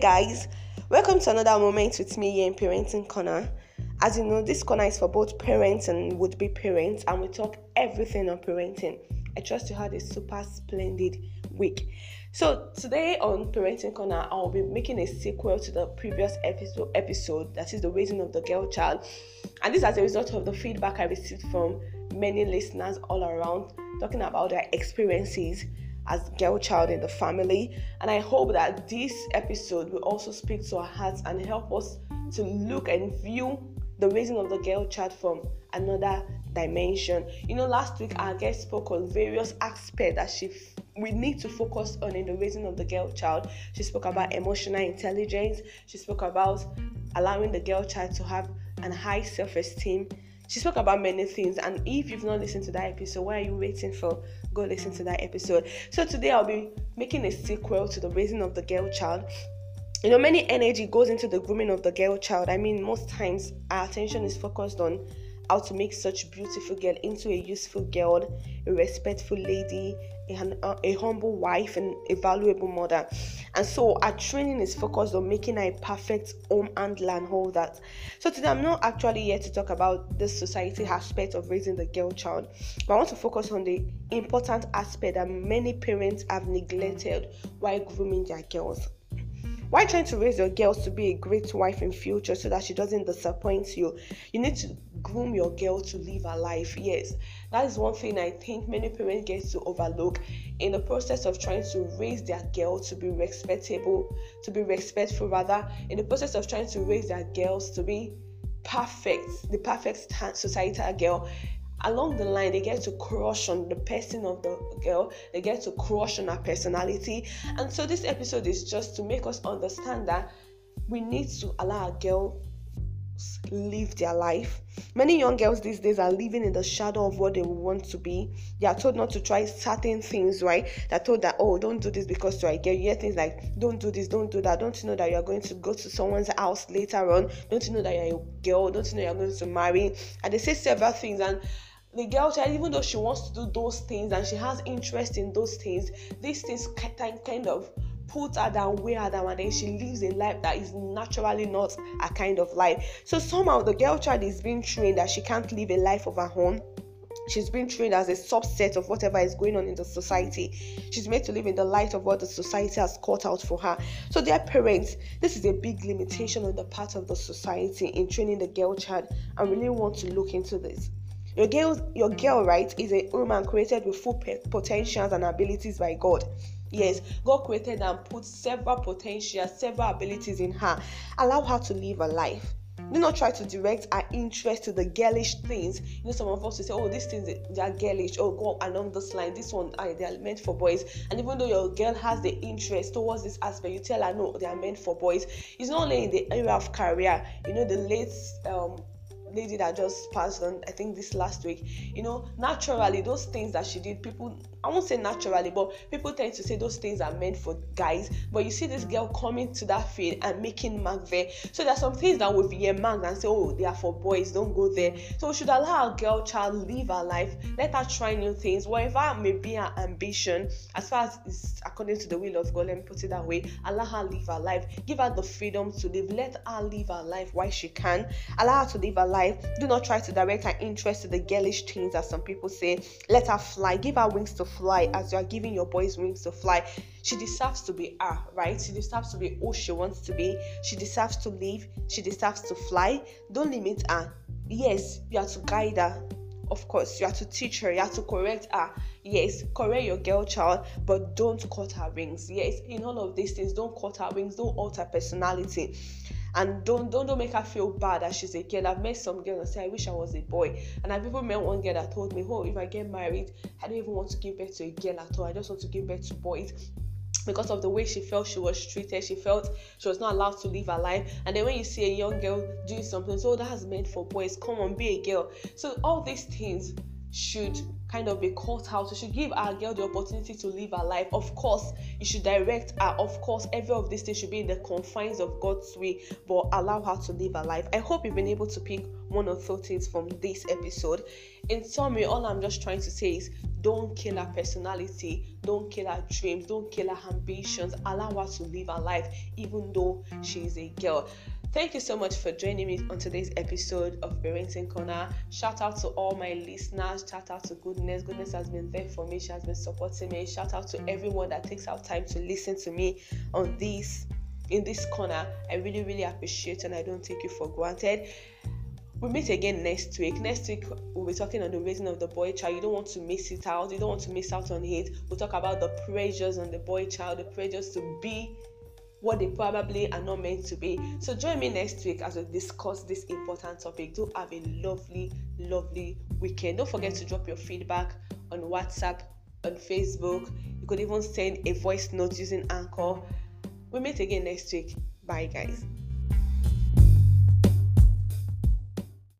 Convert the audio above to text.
Guys, welcome to another moment with me here in Parenting Corner. As you know, this corner is for both parents and would be parents, and we talk everything on parenting. I trust you had a super splendid week. So, today on Parenting Corner, I'll be making a sequel to the previous episode, episode that is the raising of the girl child, and this as a result of the feedback I received from many listeners all around talking about their experiences as girl child in the family. And I hope that this episode will also speak to our hearts and help us to look and view the raising of the girl child from another dimension. You know, last week our guest spoke on various aspects that she f- we need to focus on in the raising of the girl child. She spoke about emotional intelligence. She spoke about allowing the girl child to have an high self-esteem she spoke about many things, and if you've not listened to that episode, why are you waiting for? Go listen to that episode. So, today I'll be making a sequel to the raising of the girl child. You know, many energy goes into the grooming of the girl child. I mean, most times our attention is focused on how to make such beautiful girl into a useful girl, a respectful lady, a, a, humble wife, and a valuable mother. And so our training is focused on making a perfect home and all that. So today I'm not actually here to talk about the society aspect of raising the girl child, but I want to focus on the important aspect that many parents have neglected while grooming their girls. Why trying to raise your girls to be a great wife in future so that she doesn't disappoint you? You need to groom your girl to live a life. Yes, that is one thing I think many parents get to overlook in the process of trying to raise their girl to be respectable, to be respectful rather, in the process of trying to raise their girls to be perfect, the perfect societal girl along the line they get to crush on the person of the girl they get to crush on her personality and so this episode is just to make us understand that we need to allow a girl live their life. Many young girls these days are living in the shadow of what they want to be. They are told not to try certain things, right? They're told that, oh, don't do this because you're a girl. You hear things like, don't do this, don't do that. Don't you know that you're going to go to someone's house later on? Don't you know that you're a girl? Don't you know you're going to marry? And they say several things. And the girl child, even though she wants to do those things and she has interest in those things, these things kind of put her down, weigh her down, and then she lives a life that is naturally not a kind of life. So somehow the girl child is being trained that she can't live a life of her own. She's been trained as a subset of whatever is going on in the society. She's made to live in the light of what the society has cut out for her. So, dear parents, this is a big limitation on the part of the society in training the girl child. I really want to look into this. Your girl, your girl, right, is a woman created with full potentials and abilities by God. Yes, God created and put several potentials, several abilities in her. Allow her to live a life. Do not try to direct our interest to the girlish things. You know, some of us will say, "Oh, these things they are girlish." Oh, go along this line. This one, ah, they are meant for boys. And even though your girl has the interest towards this aspect, you tell her, "No, they are meant for boys." It's not only in the area of career. You know, the late um, lady that just passed on, I think this last week, you know, naturally, those things that she did, people, I won't say naturally, but people tend to say those things are meant for guys. But you see this girl coming to that field and making mark there. So there are some things that a mark and say, oh, they are for boys, don't go there. So we should allow a girl child live her life, let her try new things, whatever may be her ambition, as far as it's according to the will of God, let me put it that way, allow her live her life, give her the freedom to live, let her live her life while she can, allow her to live her life life. Do not try to direct her interest to the girlish things, as some people say. Let her fly. Give her wings to fly as you are giving your boys wings to fly. She deserves to be her, right? She deserves to be who she wants to be. She deserves to live. She deserves to fly. Don't limit her. Yes, you have to guide her. Of course, you have to teach her, you have to correct her. Yes, correct your girl child, but don't cut her wings. Yes, in all of these things, don't cut her wings, don't alter personality and don't don't don't make her feel bad that she's a girl. I've met some girls and say I wish I was a boy, and I've even met one girl that told me, oh, if I get married, I don't even want to give birth to a girl at all. I just want to give birth to boys. Because of the way she felt she was treated she felt she was not allowed to live her life. And then when you see a young girl doing something oh, so that's meant for boys. Come on be a girl. So all these things should kind of be caught out. We should give our girl the opportunity to live her life. Of course, you should direct her. Of course, every of these things should be in the confines of God's way, but allow her to live her life. I hope you've been able to pick one or two things from this episode. In summary, all I'm just trying to say is don't kill her personality, don't kill her dreams, don't kill her ambitions. Allow her to live her life, even though she is a girl. Thank you so much for joining me on today's episode of Parenting Corner. Shout out to all my listeners. Shout out to Goodness. Goodness has been there for me. She has been supporting me. Shout out to everyone that takes out time to listen to me on this in this corner. I really, really appreciate and I don't take you for granted. We'll meet again next week. Next week, we'll be talking on the raising of the boy child. You don't want to miss it out. You don't want to miss out on it. We'll talk about the pressures on the boy child, the pressures to be what they probably are not meant to be. So join me next week as we discuss this important topic. Do have a lovely, lovely weekend. Don't forget to drop your feedback on WhatsApp, on Facebook. You could even send a voice note using Anchor. We meet again next week. Bye, guys.